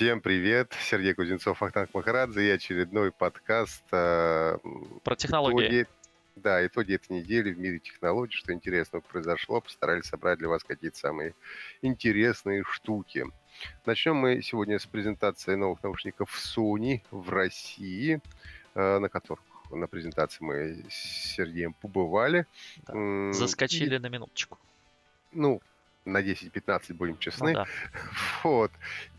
Всем привет, Сергей Кузнецов, Ахтанг Махарадзе и очередной подкаст э, про технологии. Итоги, да, итоги этой недели в мире технологий, что интересного произошло, постарались собрать для вас какие-то самые интересные штуки. Начнем мы сегодня с презентации новых наушников Sony в России, э, на которых на презентации мы с Сергеем побывали. Да. Заскочили и, на минуточку. Ну, на 10-15, будем честны. Ну, да. Вот.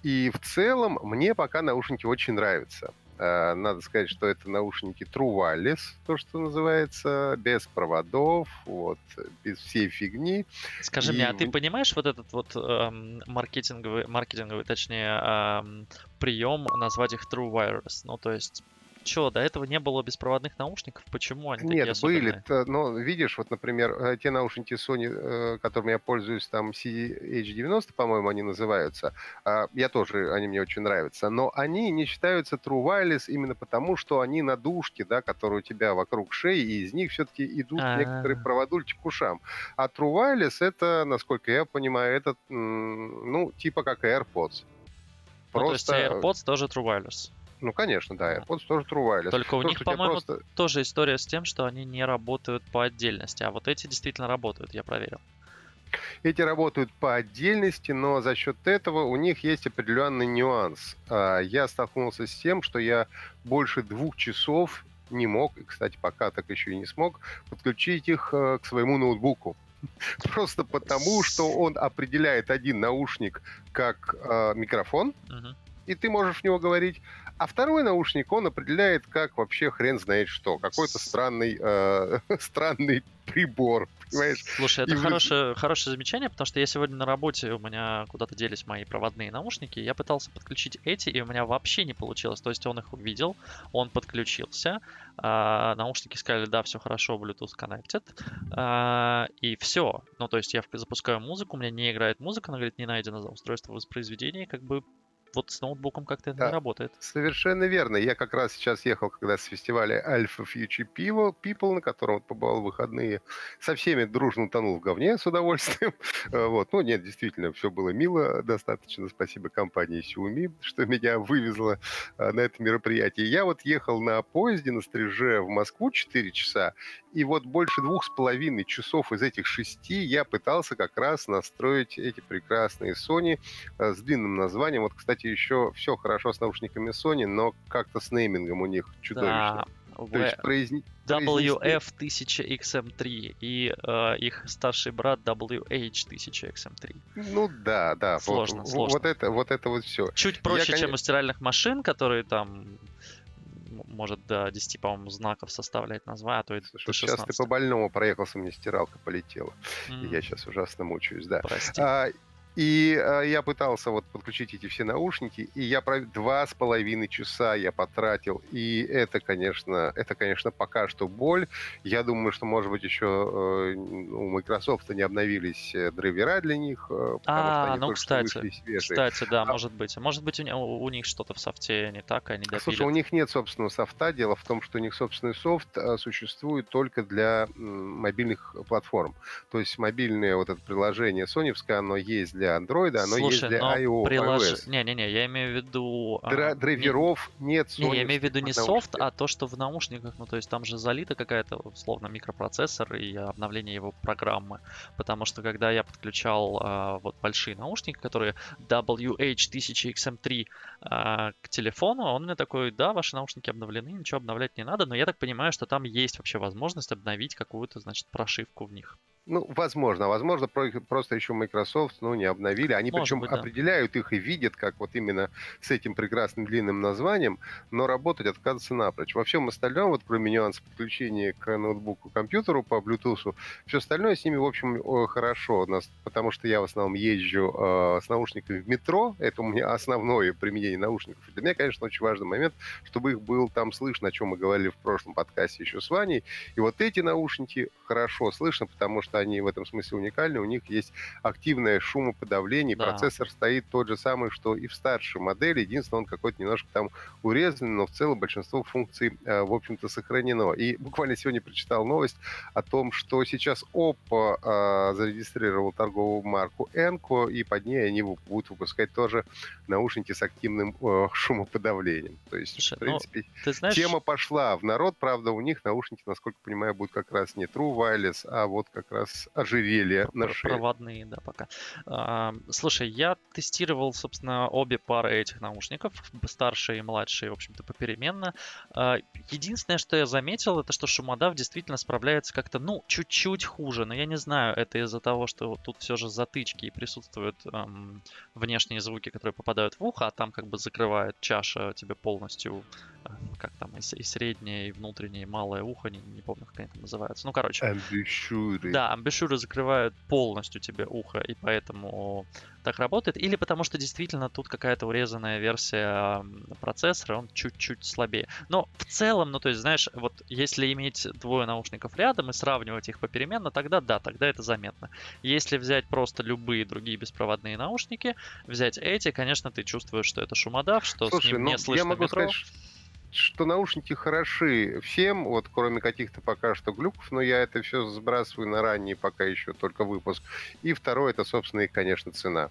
И в целом мне пока наушники очень нравятся. А, надо сказать, что это наушники True Wireless, то, что называется, без проводов, вот, без всей фигни. Скажи и... мне, а ты понимаешь вот этот вот эм, маркетинговый, маркетинговый, точнее, эм, прием назвать их True Wireless? Ну, то есть что, до этого не было беспроводных наушников? Почему они Нет, такие были. Но видишь, вот, например, э, те наушники Sony, э, которыми я пользуюсь, там CH90, по-моему, они называются. А, я тоже, они мне очень нравятся. Но они не считаются True Wireless именно потому, что они на дужке, да, которые у тебя вокруг шеи, и из них все-таки идут А-а-а. некоторые проводульки к ушам. А True Wireless это, насколько я понимаю, это, ну, типа как AirPods. Просто... Ну, то есть AirPods тоже True Wireless. Ну, конечно, да, AirPods тоже True Wireless. Только у них, по-моему, просто... тоже история с тем, что они не работают по отдельности, а вот эти действительно работают, я проверил. Эти работают по отдельности, но за счет этого у них есть определенный нюанс. А, я столкнулся с тем, что я больше двух часов не мог, и, кстати, пока так еще и не смог, подключить их э, к своему ноутбуку. Просто потому, что он определяет один наушник как э, микрофон, и ты можешь в него говорить, а второй наушник он определяет как вообще хрен знает что. Какой-то странный, э, странный прибор, понимаешь? Слушай, это и хорошее, хорошее замечание, потому что я сегодня на работе, у меня куда-то делись мои проводные наушники, я пытался подключить эти, и у меня вообще не получилось. То есть он их увидел, он подключился, а, наушники сказали, да, все хорошо, Bluetooth connected, а, и все. Ну, то есть я запускаю музыку, у меня не играет музыка, она говорит, не найдено за устройство воспроизведения, как бы вот с ноутбуком как-то это да, не работает. Совершенно верно. Я как раз сейчас ехал, когда с фестиваля Alpha Future People, на котором вот побывал в выходные, со всеми дружно утонул в говне с удовольствием. Э, вот. Ну, нет, действительно, все было мило достаточно. Спасибо компании Xiaomi, что меня вывезла э, на это мероприятие. Я вот ехал на поезде на стриже в Москву 4 часа, и вот больше двух с половиной часов из этих шести я пытался как раз настроить эти прекрасные Sony э, с длинным названием. Вот, кстати, еще все хорошо с наушниками Sony, но как-то с неймингом у них чудовищно. Да. То есть произни... WF-1000XM3 и э, их старший брат WH-1000XM3. Ну да, да. Сложно, вот, сложно. Вот это, вот это вот все. Чуть проще, Я, чем у стиральных машин, которые там может до 10, по-моему, знаков составлять название, а то и Слушай, до 16. Сейчас ты по больному проехался, мне стиралка полетела. Mm. И я сейчас ужасно мучаюсь, да. Прости. А, и э, я пытался вот подключить эти все наушники, и я про два с половиной часа я потратил, и это, конечно, это, конечно, пока что боль. Я думаю, что, может быть, еще э, у Microsoft не обновились э, драйвера для них, э, потому а, что они ну, кстати, кстати, да, а, может быть. Может быть, у, у них что-то в софте не так, они допилят. Слушай, у них нет собственного софта. Дело в том, что у них собственный софт а, существует только для м, мобильных платформ. То есть мобильное вот это приложение соневское, оно есть для Android, оно Слушай, есть для iOS. Прилож... Не-не-не, я имею в виду... А, Дра- драйверов не... нет. Не, я имею в виду не софт, а то, что в наушниках, ну то есть там же залита какая-то, условно, микропроцессор и обновление его программы. Потому что когда я подключал а, вот большие наушники, которые WH-1000XM3 а, к телефону, он мне такой, да, ваши наушники обновлены, ничего обновлять не надо, но я так понимаю, что там есть вообще возможность обновить какую-то, значит, прошивку в них. Ну, возможно. Возможно, просто еще Microsoft, ну, не обновили. Они Может причем быть, да. определяют их и видят, как вот именно с этим прекрасным длинным названием, но работать отказываются напрочь. Во всем остальном, вот кроме нюанса подключения к ноутбуку, компьютеру по Bluetooth, все остальное с ними, в общем, хорошо. Потому что я в основном езжу э, с наушниками в метро. Это у меня основное применение наушников. И для меня, конечно, очень важный момент, чтобы их было там слышно, о чем мы говорили в прошлом подкасте еще с Ваней. И вот эти наушники хорошо слышно, потому что что они в этом смысле уникальны. У них есть активное шумоподавление, да. процессор стоит тот же самый, что и в старшей модели. Единственное, он какой-то немножко там урезанный, но в целом большинство функций, э, в общем-то, сохранено. И буквально сегодня прочитал новость о том, что сейчас Oppo э, зарегистрировал торговую марку Enco, и под ней они будут выпускать тоже наушники с активным э, шумоподавлением. То есть, Слушай, в ну, принципе, ну, знаешь... тема пошла в народ. Правда, у них наушники, насколько понимаю, будут как раз не True Wireless, а вот как раз ожерелье на шее. Проводные, да, пока. А, слушай, я тестировал, собственно, обе пары этих наушников, старшие и младшие, в общем-то, попеременно. А, единственное, что я заметил, это что шумодав действительно справляется как-то, ну, чуть-чуть хуже. Но я не знаю, это из-за того, что тут все же затычки и присутствуют эм, внешние звуки, которые попадают в ухо, а там как бы закрывает чаша тебе полностью как там, и, и среднее, и внутреннее, и малое ухо, не, не помню, как они там называются. Ну, короче. Да, амбишюры закрывают полностью тебе ухо, и поэтому так работает. Или потому что действительно тут какая-то урезанная версия процессора, он чуть-чуть слабее. Но в целом, ну, то есть, знаешь, вот если иметь двое наушников рядом и сравнивать их попеременно, тогда да, тогда это заметно. Если взять просто любые другие беспроводные наушники, взять эти, конечно, ты чувствуешь, что это шумодав, что Слушай, с ним ну, не слышно я могу метро. Сказать, что наушники хороши всем, вот кроме каких-то пока что глюков, но я это все сбрасываю на ранний пока еще только выпуск. И второе, это, собственно, их, конечно, цена.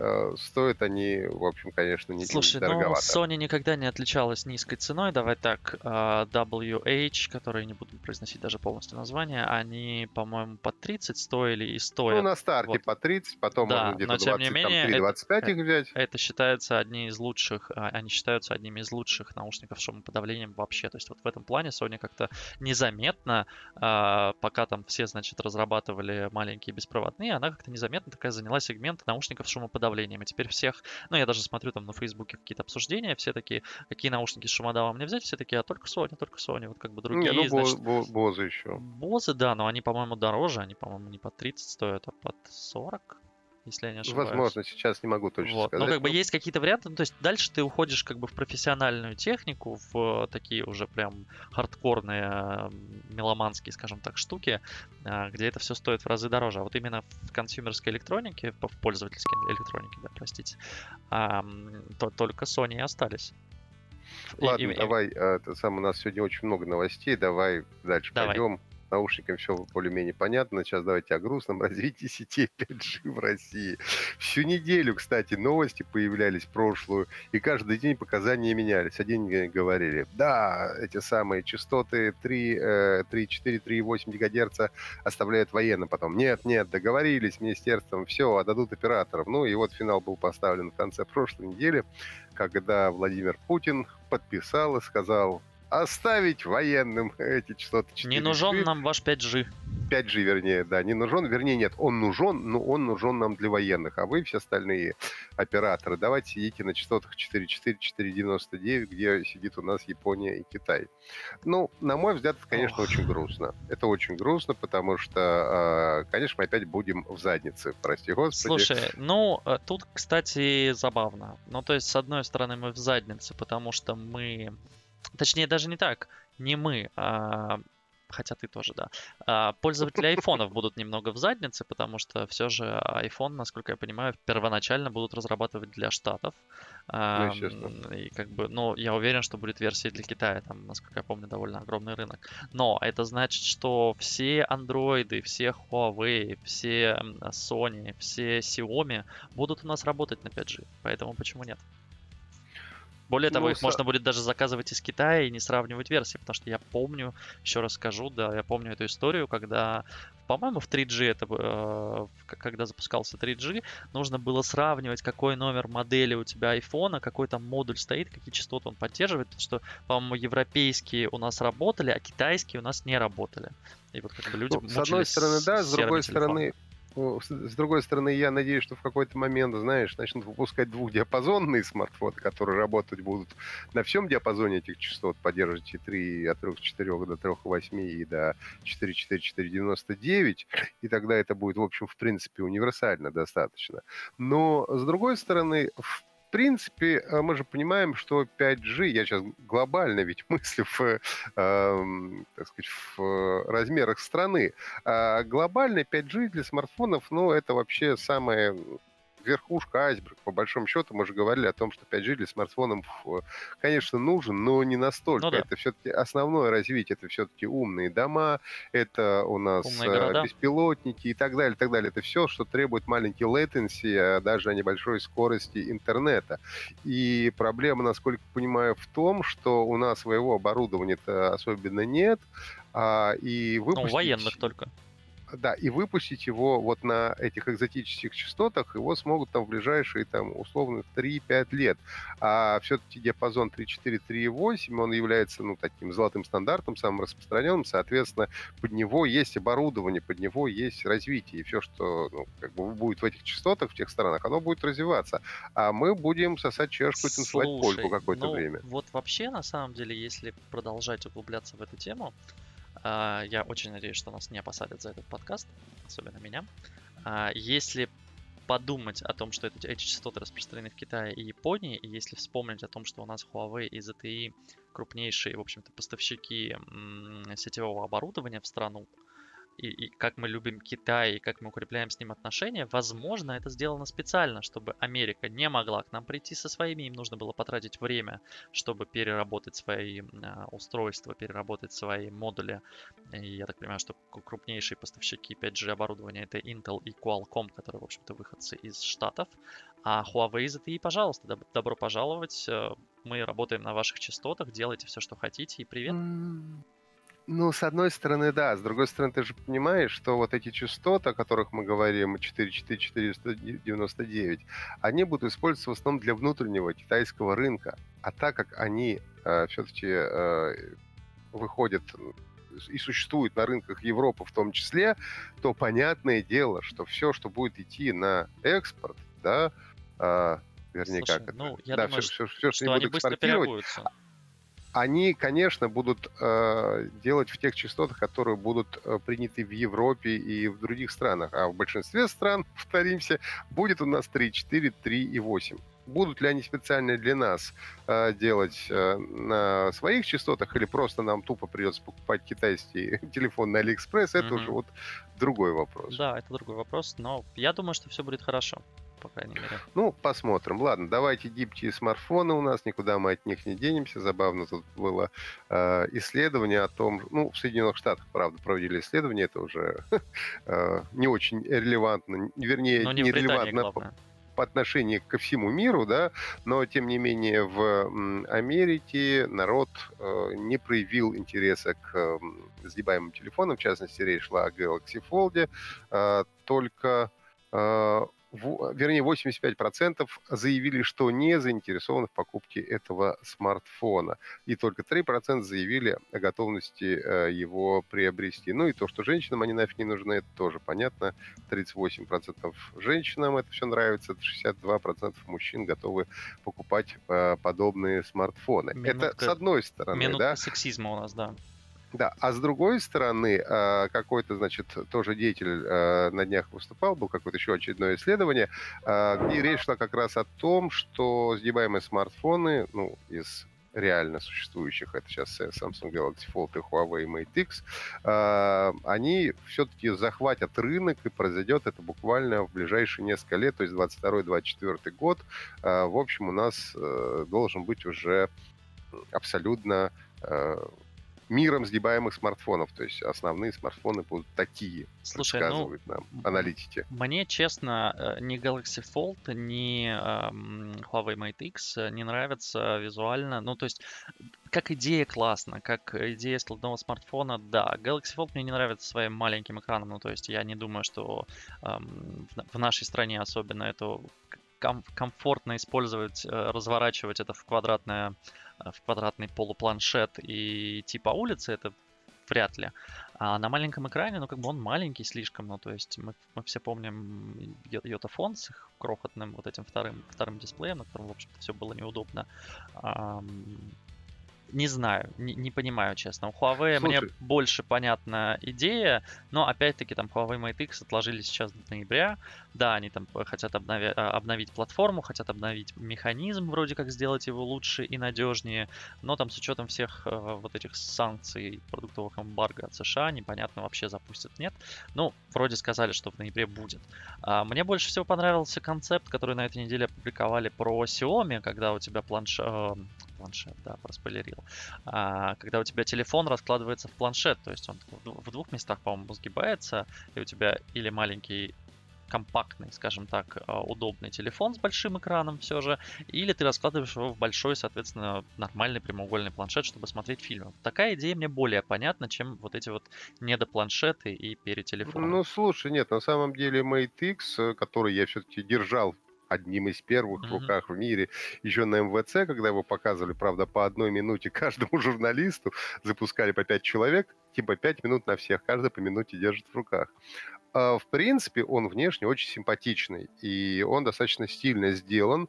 Э, стоят они, в общем, конечно, не Слушай, ну, Sony никогда не отличалась низкой ценой. Давай так, э, WH, которые не буду произносить даже полностью название, они, по-моему, по 30 стоили и стоят. Ну, на старте вот. по 30, потом да, можно где-то но, 20, тем не менее, 3, 25 это, их взять. Это считается одни из лучших, а, они считаются одними из лучших наушников с шумоподавлением вообще. То есть вот в этом плане Sony как-то незаметно, а, пока там все, значит, разрабатывали маленькие беспроводные, она как-то незаметно такая заняла сегмент наушников с шумоподавлением давлением. И теперь всех, ну, я даже смотрю там на Фейсбуке какие-то обсуждения, все такие, какие наушники с шумодавом мне взять, все такие, а только Sony, только Sony, вот как бы другие. Не, ну, значит, Бозы еще. Бозы, да, но они, по-моему, дороже, они, по-моему, не по 30 стоят, а под 40 если я не ошибаюсь. Возможно, сейчас не могу точно вот. сказать. Ну, как бы есть какие-то варианты, ну, то есть дальше ты уходишь как бы в профессиональную технику, в такие уже прям хардкорные, меломанские, скажем так, штуки, а, где это все стоит в разы дороже. А вот именно в консюмерской электронике, в пользовательской электронике, да, простите, то только Sony и остались. Ладно, и, давай, и... это сам у нас сегодня очень много новостей, давай дальше давай. пойдем наушникам все более-менее понятно. Сейчас давайте о грустном развитии сетей 5G в России. Всю неделю, кстати, новости появлялись прошлую, и каждый день показания менялись. Один день говорили, да, эти самые частоты 3, 3, 4, 3, 8 ГГц оставляют военным. Потом, нет, нет, договорились с министерством, все, отдадут операторам. Ну и вот финал был поставлен в конце прошлой недели, когда Владимир Путин подписал и сказал, оставить военным эти частоты 4G. Не нужен нам ваш 5G. 5G, вернее, да, не нужен, вернее, нет, он нужен, но он нужен нам для военных, а вы, все остальные операторы, давайте сидите на частотах 4.4, 4.99, где сидит у нас Япония и Китай. Ну, на мой взгляд, это, конечно, Ох. очень грустно. Это очень грустно, потому что, а, конечно, мы опять будем в заднице, прости господи. Слушай, ну, э, тут, кстати, забавно. Ну, то есть, с одной стороны, мы в заднице, потому что мы Точнее, даже не так. Не мы, а хотя ты тоже, да. А, пользователи айфонов будут немного в заднице, потому что все же iPhone, насколько я понимаю, первоначально будут разрабатывать для Штатов. А, ну, и как бы, ну, я уверен, что будет версия для Китая, там, насколько я помню, довольно огромный рынок. Но это значит, что все андроиды, все Huawei, все Sony, все Xiaomi будут у нас работать на 5G. Поэтому почему нет? Более того, ну, их с... можно будет даже заказывать из Китая и не сравнивать версии, потому что я помню, еще раз скажу, да, я помню эту историю, когда, по-моему, в 3G, это, э, когда запускался 3G, нужно было сравнивать, какой номер модели у тебя айфона, какой там модуль стоит, какие частоты он поддерживает, потому что, по-моему, европейские у нас работали, а китайские у нас не работали. И вот как бы люди ну, С одной стороны, да, с другой телефона. стороны, с другой стороны, я надеюсь, что в какой-то момент, знаешь, начнут выпускать двухдиапазонные смартфоны, которые работать будут на всем диапазоне этих частот, поддерживать и 3, от 3.4 до 3.8 и до 4.4.4.99, и тогда это будет, в общем, в принципе, универсально достаточно. Но, с другой стороны, в принципе, э, мы же понимаем, что 5G, я сейчас глобально ведь мыслю в, э, так сказать, в размерах страны, а глобально 5G для смартфонов, ну, это вообще самое верхушка айсберга. По большому счету, мы же говорили о том, что 5G для смартфонов, конечно, нужен, но не настолько. Ну, да. Это все-таки основное развитие, это все-таки умные дома, это у нас э, беспилотники и так далее, и так далее. Это все, что требует маленький latency, а даже небольшой скорости интернета. И проблема, насколько понимаю, в том, что у нас своего оборудования-то особенно нет, а, и выпустить... Ну, военных только. Да, и выпустить его вот на этих экзотических частотах, его смогут там в ближайшие, там, условно, 3-5 лет. А все-таки диапазон 3.4, 3.8, он является, ну, таким золотым стандартом, самым распространенным, соответственно, под него есть оборудование, под него есть развитие, и все, что, ну, как бы будет в этих частотах, в тех странах, оно будет развиваться. А мы будем сосать чашку и танцевать польку какое-то ну, время. Вот вообще, на самом деле, если продолжать углубляться в эту тему, я очень надеюсь, что нас не посадят за этот подкаст, особенно меня. А, если подумать о том, что эти частоты распространены в Китае и Японии, и если вспомнить о том, что у нас Huawei и ZTE крупнейшие, в общем-то, поставщики сетевого оборудования в страну, и, и как мы любим Китай, и как мы укрепляем с ним отношения, возможно, это сделано специально, чтобы Америка не могла к нам прийти со своими, им нужно было потратить время, чтобы переработать свои э, устройства, переработать свои модули. И я так понимаю, что крупнейшие поставщики 5G оборудования это Intel и Qualcomm, которые, в общем-то, выходцы из Штатов. А Huawei ZTE, пожалуйста, добро пожаловать. Э, мы работаем на ваших частотах, делайте все, что хотите, и привет. Ну, с одной стороны, да. С другой стороны, ты же понимаешь, что вот эти частоты, о которых мы говорим, 44499, они будут использоваться в основном для внутреннего китайского рынка. А так как они э, все-таки э, выходят и существуют на рынках Европы в том числе, то понятное дело, что все, что будет идти на экспорт, да, э, вернее, Слушай, как ну, это, я да, думаю, все, что, все, все, что, что они быстро переобуются они, конечно, будут э, делать в тех частотах, которые будут э, приняты в Европе и в других странах. А в большинстве стран, повторимся, будет у нас 3.4, 3.8. Будут ли они специально для нас э, делать э, на своих частотах или просто нам тупо придется покупать китайский телефон на Алиэкспресс, это mm-hmm. уже вот другой вопрос. Да, это другой вопрос, но я думаю, что все будет хорошо по крайней мере. Ну, посмотрим. Ладно, давайте гибкие смартфоны у нас, никуда мы от них не денемся. Забавно тут было э, исследование о том, ну, в Соединенных Штатах, правда, проводили исследование, это уже э, не очень релевантно, вернее, не, не релевантно по, по отношению ко всему миру, да, но, тем не менее, в Америке народ э, не проявил интереса к э, сгибаемым телефонам, в частности, речь шла о Galaxy Fold, э, только э, вернее, 85% заявили, что не заинтересованы в покупке этого смартфона. И только 3% заявили о готовности э, его приобрести. Ну и то, что женщинам они нафиг не нужны, это тоже понятно. 38% женщинам это все нравится, 62% мужчин готовы покупать э, подобные смартфоны. Минутка, это с одной стороны, минутка да? сексизма у нас, да. Да, а с другой стороны, а, какой-то, значит, тоже деятель а, на днях выступал, был какое-то еще очередное исследование, а, где речь шла как раз о том, что сгибаемые смартфоны, ну, из реально существующих, это сейчас Samsung Galaxy Fold и Huawei Mate X, они все-таки захватят рынок, и произойдет это буквально в ближайшие несколько лет, то есть 22-24 год. В общем, у нас э, должен быть уже абсолютно э, миром сгибаемых смартфонов. То есть основные смартфоны будут такие, Слушай, ну, нам аналитики. Мне, честно, э, ни Galaxy Fold, ни эм, Huawei Mate X э, не нравятся визуально. Ну, то есть, как идея классно, как идея складного смартфона, да. Galaxy Fold мне не нравится своим маленьким экраном. Ну, то есть, я не думаю, что эм, в нашей стране особенно это ком- комфортно использовать, э, разворачивать это в квадратное в квадратный полупланшет и типа улицы, это вряд ли. А на маленьком экране, ну, как бы он маленький слишком, ну, то есть мы, мы все помним Йотафон с их крохотным вот этим вторым, вторым дисплеем, на котором, в общем-то, все было неудобно. Не знаю, не, не понимаю, честно. У Huawei Слушай. мне больше понятна идея, но опять-таки там Huawei Mate X отложили сейчас до ноября. Да, они там хотят обнови- а, обновить платформу, хотят обновить механизм, вроде как сделать его лучше и надежнее, но там с учетом всех э, вот этих санкций, продуктовых эмбарго от США, непонятно вообще запустят, нет. Ну, вроде сказали, что в ноябре будет. А, мне больше всего понравился концепт, который на этой неделе опубликовали про Xiaomi, когда у тебя планш... Э, планшет, да, проспойлерил. А, когда у тебя телефон раскладывается в планшет, то есть он в двух местах, по-моему, сгибается, и у тебя или маленький компактный, скажем так, а, удобный телефон с большим экраном все же, или ты раскладываешь его в большой, соответственно, нормальный прямоугольный планшет, чтобы смотреть фильмы. Такая идея мне более понятна, чем вот эти вот недопланшеты и перетелефоны. Ну, слушай, нет, на самом деле Mate X, э, который я все-таки держал одним из первых mm-hmm. в руках в мире еще на МВЦ, когда его показывали, правда, по одной минуте каждому журналисту, запускали по пять человек, типа пять минут на всех, каждый по минуте держит в руках. А, в принципе, он внешне очень симпатичный, и он достаточно стильно сделан,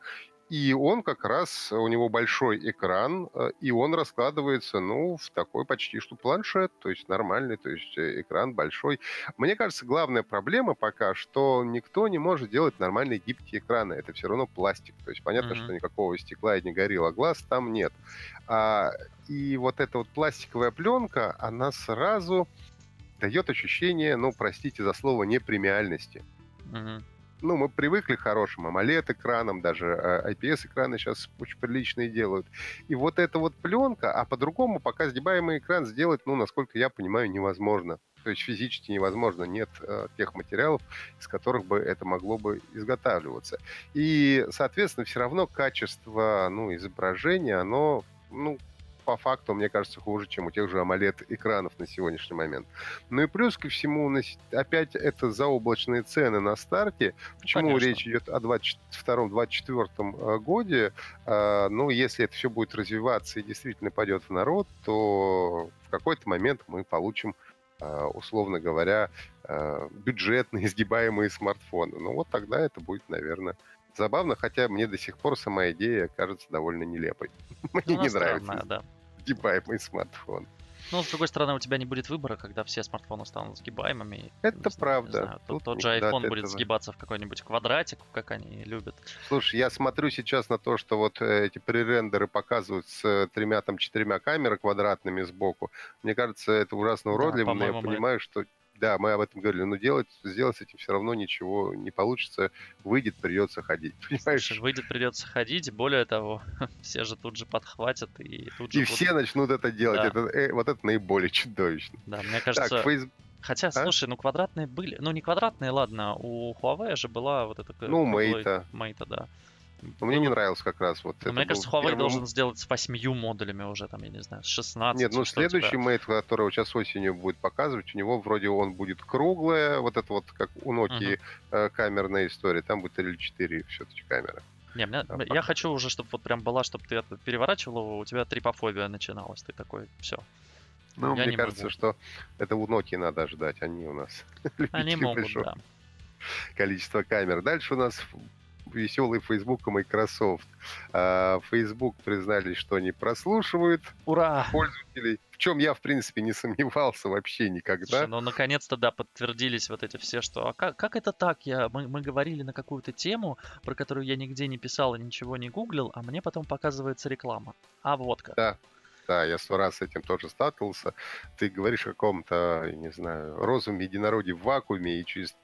и он как раз, у него большой экран, э, и он раскладывается, ну, в такой почти что планшет, то есть нормальный, то есть э, экран большой. Мне кажется, главная проблема пока, что никто не может делать нормальные гибкие экраны. Это все равно пластик. То есть понятно, mm-hmm. что никакого стекла и не горело глаз там нет. А, и вот эта вот пластиковая пленка, она сразу дает ощущение, ну, простите за слово, непремиальности. Mm-hmm ну, мы привыкли к хорошим AMOLED-экранам, даже э, IPS-экраны сейчас очень приличные делают. И вот эта вот пленка, а по-другому пока сгибаемый экран сделать, ну, насколько я понимаю, невозможно. То есть физически невозможно, нет э, тех материалов, из которых бы это могло бы изготавливаться. И, соответственно, все равно качество ну, изображения, оно ну, по факту, мне кажется, хуже, чем у тех же AMOLED-экранов на сегодняшний момент. Ну и плюс ко всему, опять это заоблачные цены на старте. Почему Конечно. речь идет о 2022-2024 э, годе? А, ну, если это все будет развиваться и действительно пойдет в народ, то в какой-то момент мы получим а, условно говоря, бюджетные, изгибаемые смартфоны. Ну вот тогда это будет, наверное, забавно, хотя мне до сих пор сама идея кажется довольно нелепой. Мне не нравится. Да сгибаемый смартфон. Ну, с другой стороны, у тебя не будет выбора, когда все смартфоны станут сгибаемыми. Это знаю, правда. Знаю, Тут, тот же iPhone будет этого. сгибаться в какой-нибудь квадратик, как они любят. Слушай, я смотрю сейчас на то, что вот э, эти пререндеры показывают с э, тремя, там, четырьмя камерами квадратными сбоку. Мне кажется, это ужасно уродливо, да, но я понимаю, что да, мы об этом говорили, но делать, сделать с этим все равно ничего не получится. Выйдет, придется ходить, понимаешь? Слушай, выйдет, придется ходить. Более того, все же тут же подхватят и тут же... И будут... все начнут это делать. Да. Это, э, вот это наиболее чудовищно. Да, мне кажется... Так, фейс... Хотя, а? слушай, ну квадратные были... Ну, не квадратные, ладно, у Huawei же была вот эта... Ну, Мейта. Мейта, да. Но мне не нравилось как раз вот это. Мне кажется, Huawei первым... должен сделать с восьмью модулями уже, там, я не знаю, с 16. Нет, ну следующий тебя... Mate, который сейчас осенью будет показывать, у него вроде он будет круглая, вот это вот как у Nokia uh-huh. камерная история, там будет или 4 все-таки камеры. Не, меня, а, я пока. хочу уже, чтобы вот прям была, чтобы ты это переворачивал его, у тебя трипофобия начиналась, ты такой, все. Ну, я мне кажется, могу. что это у Nokia надо ждать, они у нас Они могут, да. Количество камер. Дальше у нас веселый Facebook и Microsoft. А, Facebook признались, что они прослушивают Ура! пользователей, в чем я, в принципе, не сомневался вообще никогда. Слушай, ну, наконец-то, да, подтвердились вот эти все, что... А как, как это так? Я, мы, мы говорили на какую-то тему, про которую я нигде не писал и ничего не гуглил, а мне потом показывается реклама. А вот как. Да, да, я сто раз с этим тоже сталкивался. Ты говоришь о каком-то, не знаю, розовом единороге в вакууме, и через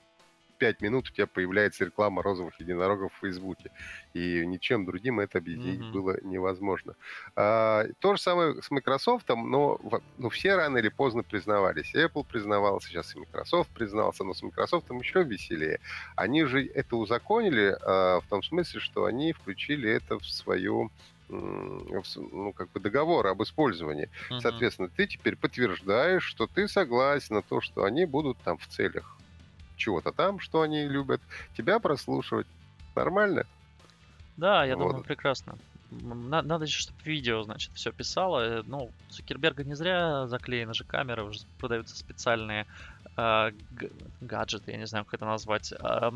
5 минут у тебя появляется реклама розовых единорогов в Фейсбуке. И ничем другим это объединить mm-hmm. было невозможно. А, то же самое с Microsoft, но ну, все рано или поздно признавались. Apple признавался, сейчас и Microsoft признался, но с Microsoft еще веселее. Они же это узаконили а, в том смысле, что они включили это в свою ну, как бы договор об использовании. Uh-huh. Соответственно, ты теперь подтверждаешь, что ты согласен на то, что они будут там в целях чего-то там, что они любят, тебя прослушивать. Нормально? Да, я вот. думаю, прекрасно. Надо еще, чтобы видео, значит, все писало. Э, ну, Цукерберга не зря заклеены же камеры, уже продаются специальные э, гаджеты, я не знаю, как это назвать, э,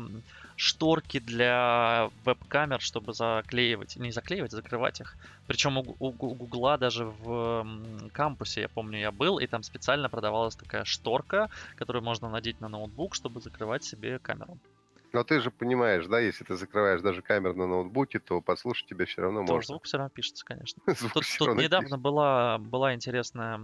шторки для веб-камер, чтобы заклеивать, не заклеивать, закрывать их. Причем у Гугла даже в кампусе, я помню, я был, и там специально продавалась такая шторка, которую можно надеть на ноутбук, чтобы закрывать себе камеру. Но ты же понимаешь, да, если ты закрываешь даже камеру на ноутбуке, то послушать тебя все равно То можно. звук все равно пишется, конечно. Звук Тут, все тут равно недавно пишется. была, была интересная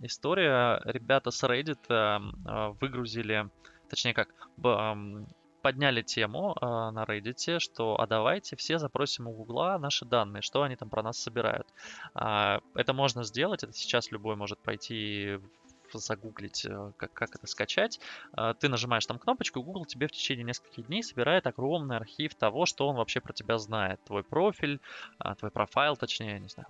история. Ребята с Reddit э, э, выгрузили, точнее как, ам, подняли тему э, на Reddit, что а давайте все запросим у Гугла наши данные, что они там про нас собирают. А, Это можно сделать, это сейчас любой может пойти в- загуглить, э, как, как это скачать. А, Ты нажимаешь там кнопочку, Google тебе в течение нескольких дней собирает огромный архив того, что он вообще про тебя знает. Твой профиль, а, твой профайл, точнее, не знаю,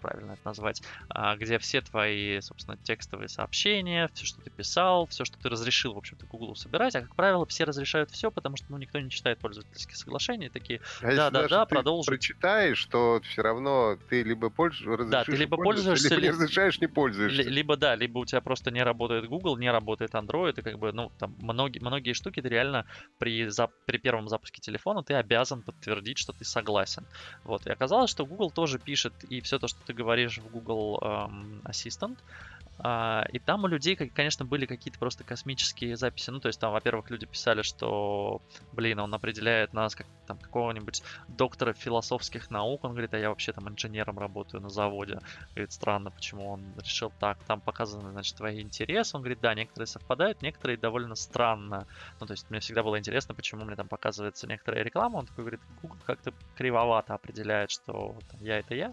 правильно это назвать, а, где все твои, собственно, текстовые сообщения, все, что ты писал, все, что ты разрешил, в общем-то, Google собирать. А, как правило, все разрешают все, потому что, ну, никто не читает пользовательские соглашения, такие, А если да, да, даже да, ты продолжим. прочитаешь, то все равно ты либо пользуешься, Да, ты либо пользуешься, либо не разрешаешь, не пользуешься. Либо да, либо у тебя просто не работает Google, не работает Android, и как бы, ну, там многие, многие штуки ты реально при, зап- при первом запуске телефона ты обязан подтвердить, что ты согласен. Вот, и оказалось, что Google тоже пишет, и все то, что ты говоришь в Google эм, Assistant, а, и там у людей, конечно, были какие-то просто космические записи. Ну, то есть там, во-первых, люди писали, что, блин, он определяет нас как там какого-нибудь доктора философских наук. Он говорит, а я вообще там инженером работаю на заводе. Говорит, странно, почему он решил так. Там показаны, значит, твои интересы. Он говорит, да, некоторые совпадают, некоторые довольно странно. Ну, то есть мне всегда было интересно, почему мне там показывается некоторая реклама. Он такой говорит, Google как-то кривовато определяет, что там, я это я.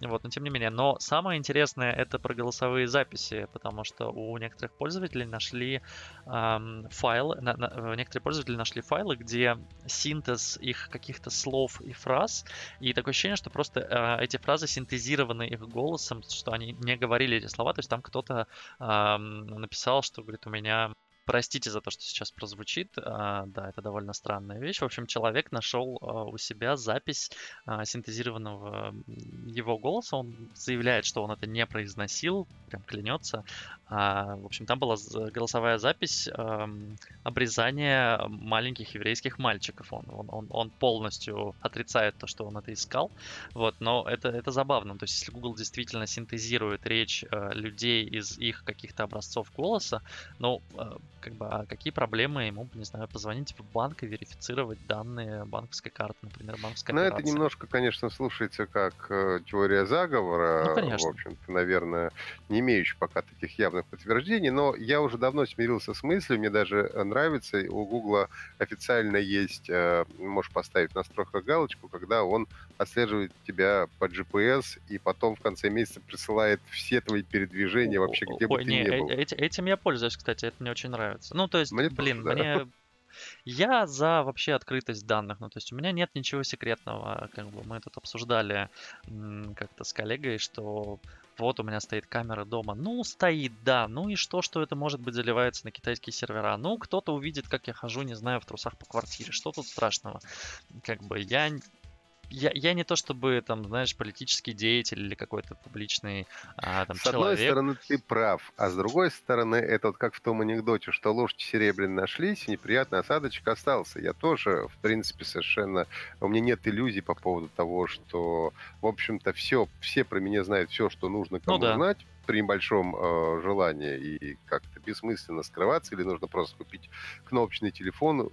Вот, но тем не менее. Но самое интересное это про голосовые записи, потому что у некоторых пользователей нашли ам, файлы, на- на- э, некоторые пользователи нашли файлы, где синтез их каких-то слов и фраз, и такое ощущение, что просто э, эти фразы синтезированы их голосом, что они не говорили эти слова, то есть там кто-то ам, написал, что, говорит, у меня Простите за то, что сейчас прозвучит. а, да, это довольно странная вещь. В общем, человек нашел а, у себя запись а, синтезированного его голоса. Он заявляет, что он это не произносил, прям клянется. В общем, там была голосовая запись обрезания маленьких еврейских мальчиков. Он, он, он, он полностью отрицает то, что он это искал. Вот, но это, это забавно. То есть, если Google действительно синтезирует речь э, людей из их каких-то образцов голоса, ну, э, как бы, а какие проблемы ему, не знаю, позвонить в банк и верифицировать данные банковской карты, например, банковской Ну, это немножко, конечно, слушается как э, теория заговора. Ну, конечно. В общем-то, наверное, не имеющая пока таких явных подтверждений. Но я уже давно смирился с мыслью, мне даже нравится. У Гугла официально есть, э, можешь поставить в настройках галочку, когда он отслеживает тебя по GPS и потом в конце месяца присылает все твои передвижения вообще, где бы Ой, ты не, ни э- был. эти- этим я пользуюсь, кстати, это мне очень нравится. Ну, то есть, Мне тоже, блин, да. мне... Я за вообще открытость данных, ну, то есть у меня нет ничего секретного, как бы мы тут обсуждали как-то с коллегой, что вот у меня стоит камера дома. Ну, стоит, да. Ну и что, что это может быть заливается на китайские сервера? Ну, кто-то увидит, как я хожу, не знаю, в трусах по квартире. Что тут страшного? Как бы я я, я не то чтобы там, знаешь, политический деятель или какой-то публичный а, там С одной человек. стороны, ты прав, а с другой стороны, это вот как в том анекдоте, что ложки серебряные нашлись, неприятный осадочек остался. Я тоже, в принципе, совершенно... У меня нет иллюзий по поводу того, что, в общем-то, все, все про меня знают все, что нужно кому да. знать при небольшом э, желании и как-то бессмысленно скрываться, или нужно просто купить кнопочный телефон,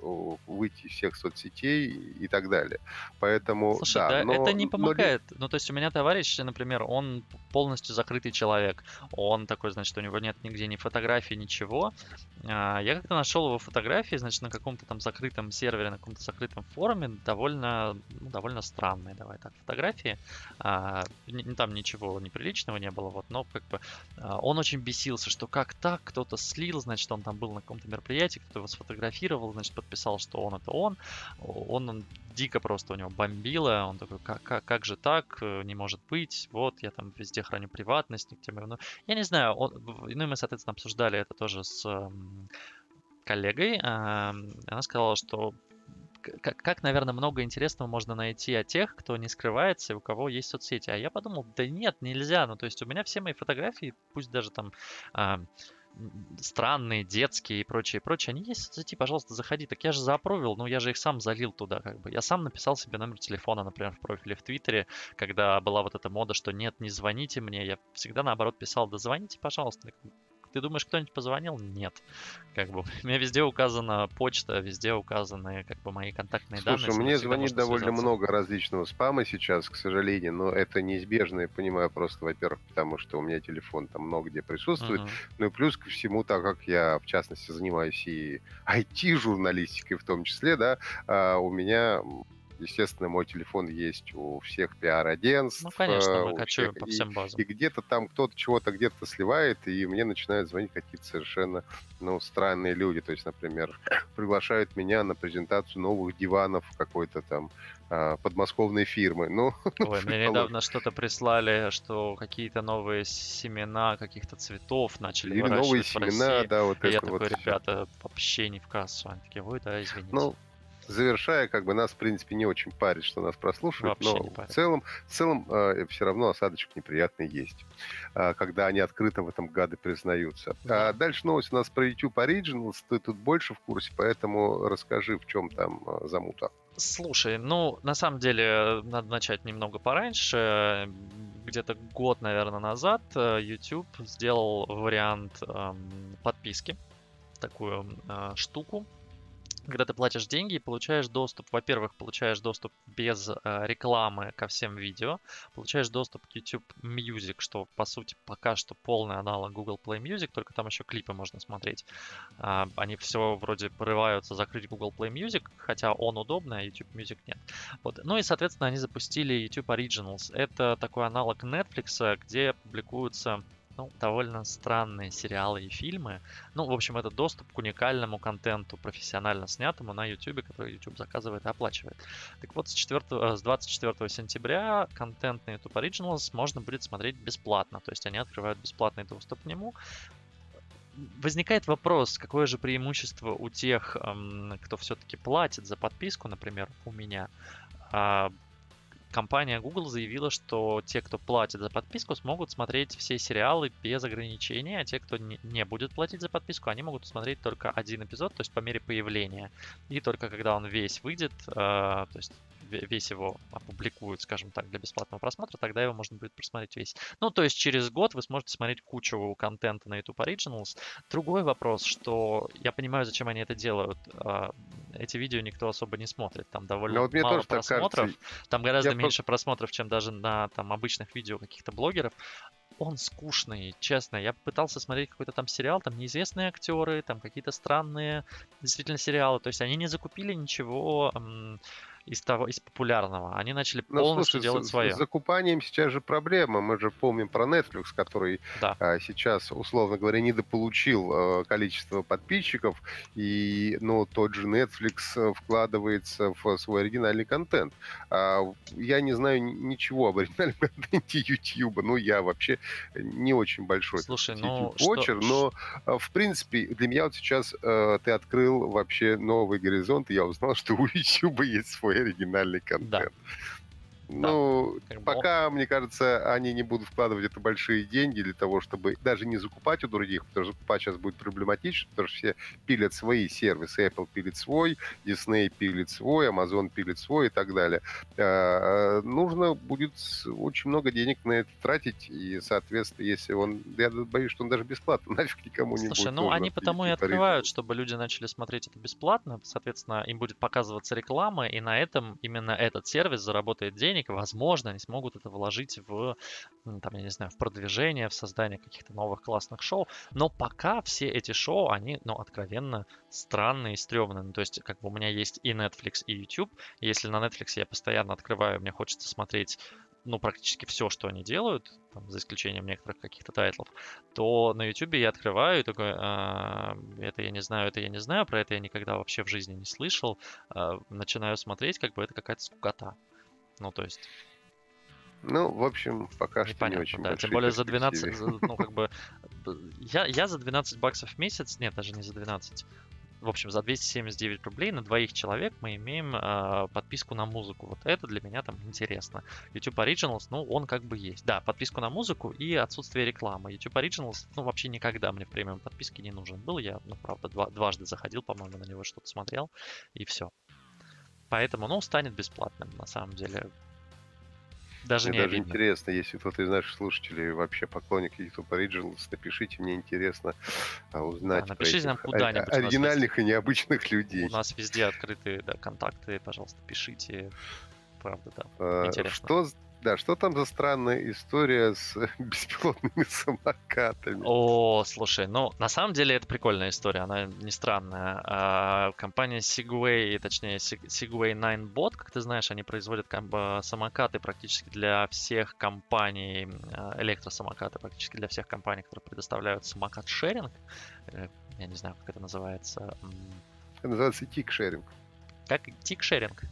выйти из всех соцсетей и так далее. Поэтому, Слушай, да, да, но- это не но помогает. Ну, то есть у меня товарищ, например, он полностью закрытый человек. Он такой, значит, у него нет нигде ни фотографий, ничего. А, Я как-то нашел его фотографии, значит, на каком-то там закрытом сервере, на каком-то закрытом форуме, довольно, ну, довольно странные, давай так, фотографии. А, Там ничего неприличного не было, вот, но как бы он очень бесился, что как так, кто-то слил, значит, он там был на каком-то мероприятии, кто его сфотографировал, значит, подписал, что он это он. Он, он дико просто у него бомбило, он такой, как, как, как же так, Э, не может быть, вот, я там везде храню приватность, нигде мою- ну, я не знаю, он, ну, и мы, соответственно, обсуждали это тоже с эм, коллегой, Ам, она сказала, что как, как, наверное, много интересного можно найти о тех, кто не скрывается и у кого есть соцсети. А я подумал, да нет, нельзя. Ну, то есть у меня все мои фотографии, пусть даже там а, странные, детские и прочее, прочее, они есть в соцсети, пожалуйста, заходи. Так я же заапровил, ну я же их сам залил туда, как бы. Я сам написал себе номер телефона, например, в профиле в Твиттере, когда была вот эта мода, что нет, не звоните мне. Я всегда наоборот писал, да звоните, пожалуйста. Ты думаешь, кто-нибудь позвонил? Нет. Как бы у меня везде указана почта, везде указаны как бы мои контактные Слушай, данные. Слушай, мне звонит довольно связаться. много различного спама сейчас, к сожалению, но это неизбежно, я понимаю просто, во-первых, потому что у меня телефон там много где присутствует, uh-huh. ну и плюс ко всему, так как я, в частности, занимаюсь и IT-журналистикой в том числе, да, а у меня Естественно, мой телефон есть у всех пиар-агентств. Ну, конечно, мы э, качаем по всем базам. И, и где-то там кто-то чего-то где-то сливает, и мне начинают звонить какие-то совершенно ну, странные люди. То есть, например, приглашают меня на презентацию новых диванов какой-то там а, подмосковной фирмы. Ну, Ой, мне недавно что-то прислали, что какие-то новые семена каких-то цветов начали Или новые семена, да, вот и это я вот такой, ребята, вообще не в кассу. Они такие, ой, да, извините. Ну, завершая, как бы нас, в принципе, не очень парит, что нас прослушивают, Вообще но в целом, в целом э, все равно осадочек неприятный есть, э, когда они открыто в этом гады признаются. Да. А дальше новость у нас про YouTube Originals, ты тут больше в курсе, поэтому расскажи, в чем там э, замута. Слушай, ну, на самом деле, надо начать немного пораньше. Где-то год, наверное, назад э, YouTube сделал вариант э, подписки, такую э, штуку, когда ты платишь деньги и получаешь доступ, во-первых, получаешь доступ без э, рекламы ко всем видео, получаешь доступ к YouTube Music, что по сути пока что полный аналог Google Play Music, только там еще клипы можно смотреть. Э, они все вроде порываются закрыть Google Play Music, хотя он удобный, а YouTube Music нет. Вот. Ну и, соответственно, они запустили YouTube Originals. Это такой аналог Netflix, где публикуются ну, довольно странные сериалы и фильмы. Ну, в общем, это доступ к уникальному контенту, профессионально снятому на YouTube, который YouTube заказывает и оплачивает. Так вот, с, 4, э, с 24 сентября контент на YouTube Originals можно будет смотреть бесплатно. То есть они открывают бесплатный доступ к нему. Возникает вопрос, какое же преимущество у тех, кто все-таки платит за подписку, например, у меня, а, компания Google заявила, что те, кто платит за подписку, смогут смотреть все сериалы без ограничений, а те, кто не, будет платить за подписку, они могут смотреть только один эпизод, то есть по мере появления. И только когда он весь выйдет, э, то есть весь его опубликуют, скажем так, для бесплатного просмотра, тогда его можно будет просмотреть весь. Ну, то есть через год вы сможете смотреть кучу контента на YouTube Originals. Другой вопрос, что я понимаю, зачем они это делают. Эти видео никто особо не смотрит. Там довольно вот мало просмотров. Там гораздо я меньше по... просмотров, чем даже на там, обычных видео каких-то блогеров он скучный, честно. Я пытался смотреть какой-то там сериал, там неизвестные актеры, там какие-то странные действительно сериалы. То есть они не закупили ничего из того, из популярного. Они начали ну, полностью слушай, делать с, свое. С закупанием сейчас же проблема. Мы же помним про Netflix, который да. а, сейчас, условно говоря, недополучил а, количество подписчиков, и ну, тот же Netflix э, вкладывается в свой оригинальный контент. А, я не знаю ничего об оригинальном контенте YouTube. Ну, я вообще не очень большой Слушай, ну, watcher, что... но, а, в принципе, для меня вот сейчас а, ты открыл вообще новый горизонт, и я узнал, что у YouTube есть свой оригинальный контент. Да. Ну, да, пока, мне кажется, они не будут вкладывать это большие деньги для того, чтобы даже не закупать у других, потому что закупать сейчас будет проблематично, потому что все пилят свои сервисы. Apple пилит свой, Disney пилит свой, Amazon пилит свой и так далее. А, нужно будет очень много денег на это тратить, и, соответственно, если он... Я боюсь, что он даже бесплатно нафиг никому не Слушай, будет. ну они потому и открывают, чтобы люди начали смотреть это бесплатно, соответственно, им будет показываться реклама, и на этом именно этот сервис заработает денег, денег, возможно, они смогут это вложить в, там, я не знаю, в продвижение, в создание каких-то новых классных шоу. Но пока все эти шоу, они, ну, откровенно странные и стрёмные. Ну, то есть, как бы у меня есть и Netflix, и YouTube. Если на Netflix я постоянно открываю, мне хочется смотреть ну, практически все, что они делают, там, за исключением некоторых каких-то тайтлов, то на YouTube я открываю и такой, а, это я не знаю, это я не знаю, про это я никогда вообще в жизни не слышал, а, начинаю смотреть, как бы это какая-то скукота. Ну, то есть... Ну, в общем, пока что не очень да, Тем более за 12, ну, как бы, я, я за 12 баксов в месяц, нет, даже не за 12, в общем, за 279 рублей на двоих человек мы имеем э, подписку на музыку. Вот это для меня там интересно. YouTube Originals, ну, он как бы есть. Да, подписку на музыку и отсутствие рекламы. YouTube Originals, ну, вообще никогда мне в премиум подписки не нужен был. Я, ну, правда, два, дважды заходил, по-моему, на него что-то смотрел, и все. Поэтому, ну, станет бесплатным, на самом деле. Даже мне не даже обидно. интересно, если кто-то из наших слушателей вообще поклонник YouTube Originals, напишите, мне интересно а, узнать да, напишите нам куда-нибудь. Оригинальных и необычных людей. У нас везде открыты да, контакты, пожалуйста, пишите. Правда, да. А, интересно. Что да, что там за странная история с беспилотными самокатами? О, слушай, ну, на самом деле это прикольная история, она не странная. А, компания Segway, точнее Segway 9bot, как ты знаешь, они производят самокаты практически для всех компаний, а, электросамокаты практически для всех компаний, которые предоставляют самокат-шеринг. Э, я не знаю, как это называется. Это называется тик-шеринг. Как тик-шеринг?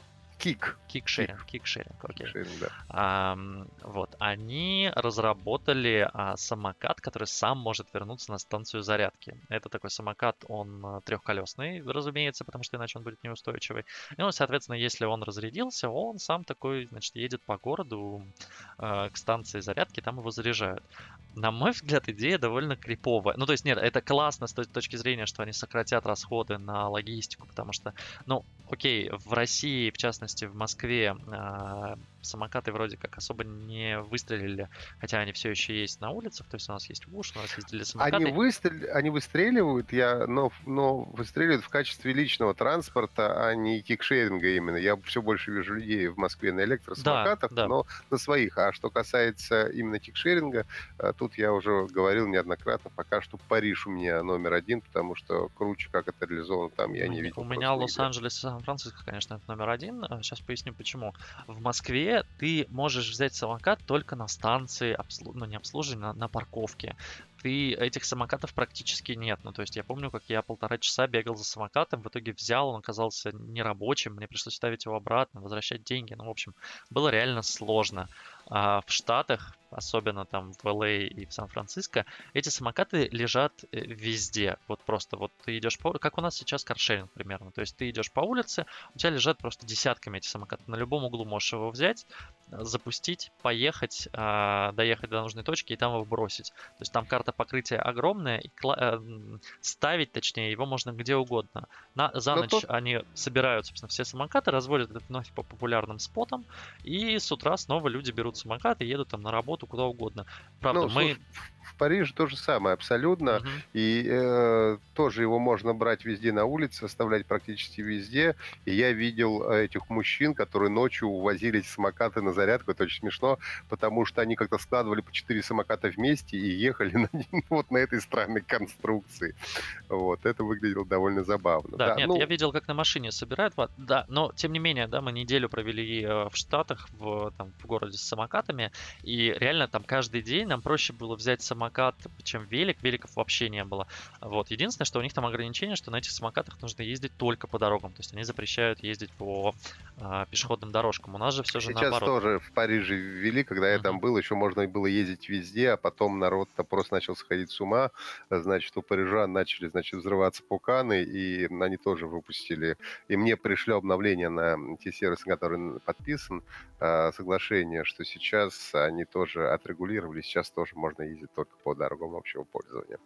Кик. Кикшеринг, кикшеринг, окей. Кикшеринг, да. А, вот, они разработали а, самокат, который сам может вернуться на станцию зарядки. Это такой самокат, он а, трехколесный, разумеется, потому что иначе он будет неустойчивый. И, ну, соответственно, если он разрядился, он сам такой, значит, едет по городу а, к станции зарядки, там его заряжают. На мой взгляд, идея довольно криповая. Ну, то есть, нет, это классно с той точки зрения, что они сократят расходы на логистику, потому что, ну, окей, в России, в частности, частности, в Москве а, самокаты вроде как особо не выстрелили, хотя они все еще есть на улицах, то есть у нас есть ВУШ, у нас ездили самокаты. Они, выстрел... они выстреливают, я... но, но выстреливают в качестве личного транспорта, а не кикшеринга именно. Я все больше вижу людей в Москве на электросамокатах, да, да. но на своих. А что касается именно кикшеринга, э, тут я уже говорил неоднократно, пока что Париж у меня номер один, потому что круче, как это реализовано там, я не видел. У меня Лос-Анджелес и Сан-Франциско, конечно, это номер один. Сейчас поясню, почему. В Москве ты можешь взять самокат только на станции, обслу... ну не обслуживания, на, на парковке. Ты этих самокатов практически нет. Ну, то есть я помню, как я полтора часа бегал за самокатом, в итоге взял, он оказался нерабочим, мне пришлось ставить его обратно, возвращать деньги. Ну, в общем, было реально сложно. А в Штатах особенно там в LA а и в Сан-Франциско, эти самокаты лежат э, везде. Вот просто вот ты идешь по... Как у нас сейчас каршеринг примерно. То есть ты идешь по улице, у тебя лежат просто десятками эти самокаты. На любом углу можешь его взять, запустить, поехать, а, доехать до нужной точки и там его бросить. То есть там карта покрытия огромная, и э, ставить, точнее, его можно где угодно. На, за Но ночь тут... они собирают, собственно, все самокаты, разводят вновь по популярным спотам, и с утра снова люди берут самокаты едут там на работу, куда угодно. Правда, ну, мы... Слушай, в Париже то же самое абсолютно. Угу. И э, тоже его можно брать везде на улице, оставлять практически везде. И я видел э, этих мужчин, которые ночью увозили самокаты на зарядку. Это очень смешно, потому что они как-то складывали по четыре самоката вместе и ехали на, вот на этой странной конструкции. Вот, это выглядело довольно забавно. Да, да нет, ну... я видел, как на машине собирают. Да, но тем не менее, да, мы неделю провели э, в Штатах, в, там, в городе с самокатами, и реально там каждый день нам проще было взять самокат, чем велик. Великов вообще не было. Вот. Единственное, что у них там ограничение, что на этих самокатах нужно ездить только по дорогам. То есть они запрещают ездить по а, пешеходным дорожкам. У нас же все же Сейчас наоборот. тоже в Париже ввели, когда я uh-huh. там был, еще можно было ездить везде, а потом народ-то просто начал сходить с ума. Значит, у парижан начали, значит, взрываться пуканы, и они тоже выпустили. И мне пришло обновление на те сервисы, которые подписан, а, соглашение, что сейчас они тоже отрегулировали, сейчас тоже можно ездить только по дорогам общего пользования.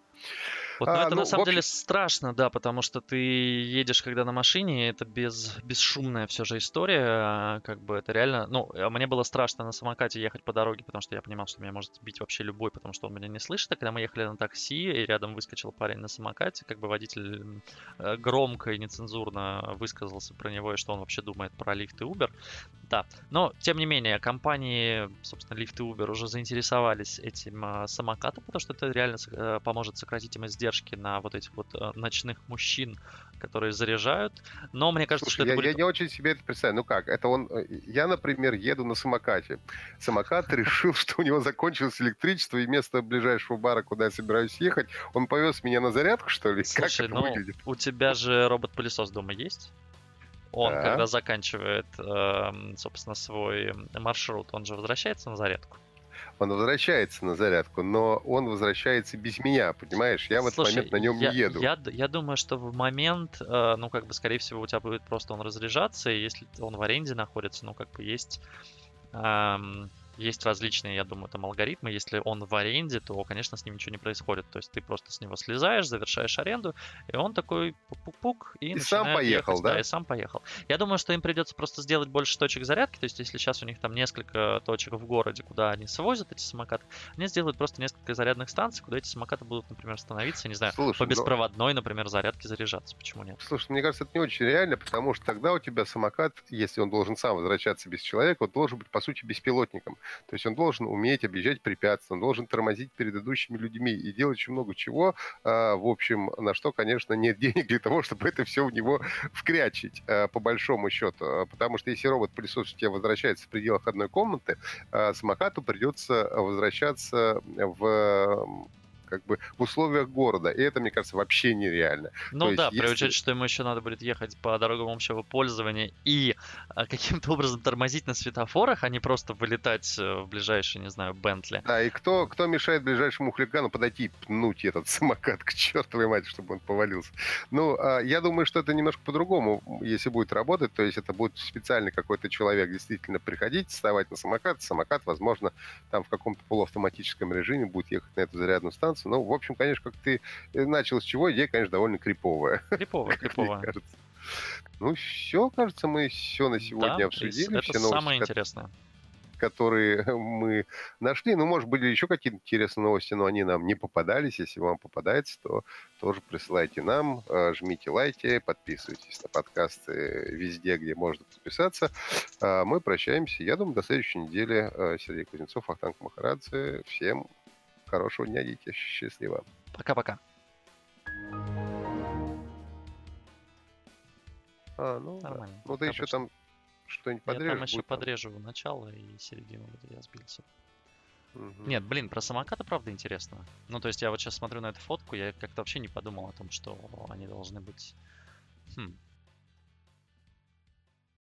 Вот, а, это ну, на самом общем... деле страшно, да, потому что ты едешь, когда на машине, это без, бесшумная все же история, как бы это реально, ну, а мне было страшно на самокате ехать по дороге, потому что я понимал, что меня может сбить вообще любой, потому что он меня не слышит, а когда мы ехали на такси, и рядом выскочил парень на самокате, как бы водитель э, громко и нецензурно высказался про него, и что он вообще думает про лифт и Uber, да, но, тем не менее, компании, собственно, Lyft и Uber уже заинтересовались этим э, самокатом, потому что это реально э, поможет сократить им издержки на вот этих вот э, ночных мужчин, которые заряжают. Но мне кажется, Слушай, что это я, будет... я не очень себе это представляю. Ну как, это он... Э, я, например, еду на самокате. Самокат решил, что у него закончилось электричество, и вместо ближайшего бара, куда я собираюсь ехать, он повез меня на зарядку, что ли? Слушай, как это ну, выглядит? у тебя же робот-пылесос дома есть? Он, да. когда заканчивает, эм, собственно, свой маршрут, он же возвращается на зарядку. он возвращается на зарядку, но он возвращается без меня, понимаешь? Я в этот момент на нем я, не еду. Я, я думаю, что в момент, э, ну, как бы, скорее всего, у тебя будет просто он разряжаться, и если он в аренде находится, ну, как бы есть... Есть различные, я думаю, там алгоритмы. Если он в аренде, то, конечно, с ним ничего не происходит. То есть ты просто с него слезаешь, завершаешь аренду, и он такой пук-пук и, и сам поехал, ехать, да? да? И сам поехал. Я думаю, что им придется просто сделать больше точек зарядки. То есть если сейчас у них там несколько точек в городе, куда они свозят эти самокаты, они сделают просто несколько зарядных станций, куда эти самокаты будут, например, становиться, не знаю, Слушай, по ну беспроводной, но... например, зарядке заряжаться. Почему нет? Слушай, мне кажется, это не очень реально, потому что тогда у тебя самокат, если он должен сам возвращаться без человека, он должен быть, по сути, беспилотником. То есть он должен уметь объезжать препятствия, он должен тормозить перед идущими людьми и делать очень много чего, а, в общем, на что, конечно, нет денег для того, чтобы это все в него вкрячить, а, по большому счету. А, потому что если робот-пылесос у тебя возвращается в пределах одной комнаты, самокату придется возвращаться в как бы в условиях города. И это, мне кажется, вообще нереально. Ну То да, есть, при если... что ему еще надо будет ехать по дорогам общего пользования и а, каким-то образом тормозить на светофорах, а не просто вылетать э, в ближайший, не знаю, Бентли. Да, и кто, кто мешает ближайшему хулигану подойти и пнуть этот самокат к чертовой матери, чтобы он повалился? Ну, а, я думаю, что это немножко по-другому, если будет работать. То есть это будет специальный какой-то человек действительно приходить, вставать на самокат. Самокат, возможно, там в каком-то полуавтоматическом режиме будет ехать на эту зарядную станцию заниматься. Ну, в общем, конечно, как ты э, начал с чего, идея, конечно, довольно криповая. Криповая, криповая. кажется. Ну, все, кажется, мы все на сегодня да, обсудили. Это все новости, самое интересное которые мы нашли. Ну, может, были еще какие-то интересные новости, но они нам не попадались. Если вам попадается, то тоже присылайте нам, э, жмите лайки, подписывайтесь на подкасты везде, где можно подписаться. А мы прощаемся. Я думаю, до следующей недели. Э, Сергей Кузнецов, Ахтанг Махарадзе. Всем Хорошего дня, дети. Счастливо. Пока-пока. А, ну, Нормально. Да. Ну, ты еще там что-нибудь подрежешь? Я там еще подрежу там... начало и середину, где я сбился. Угу. Нет, блин, про самокаты правда интересно. Ну, то есть я вот сейчас смотрю на эту фотку, я как-то вообще не подумал о том, что они должны быть... Хм,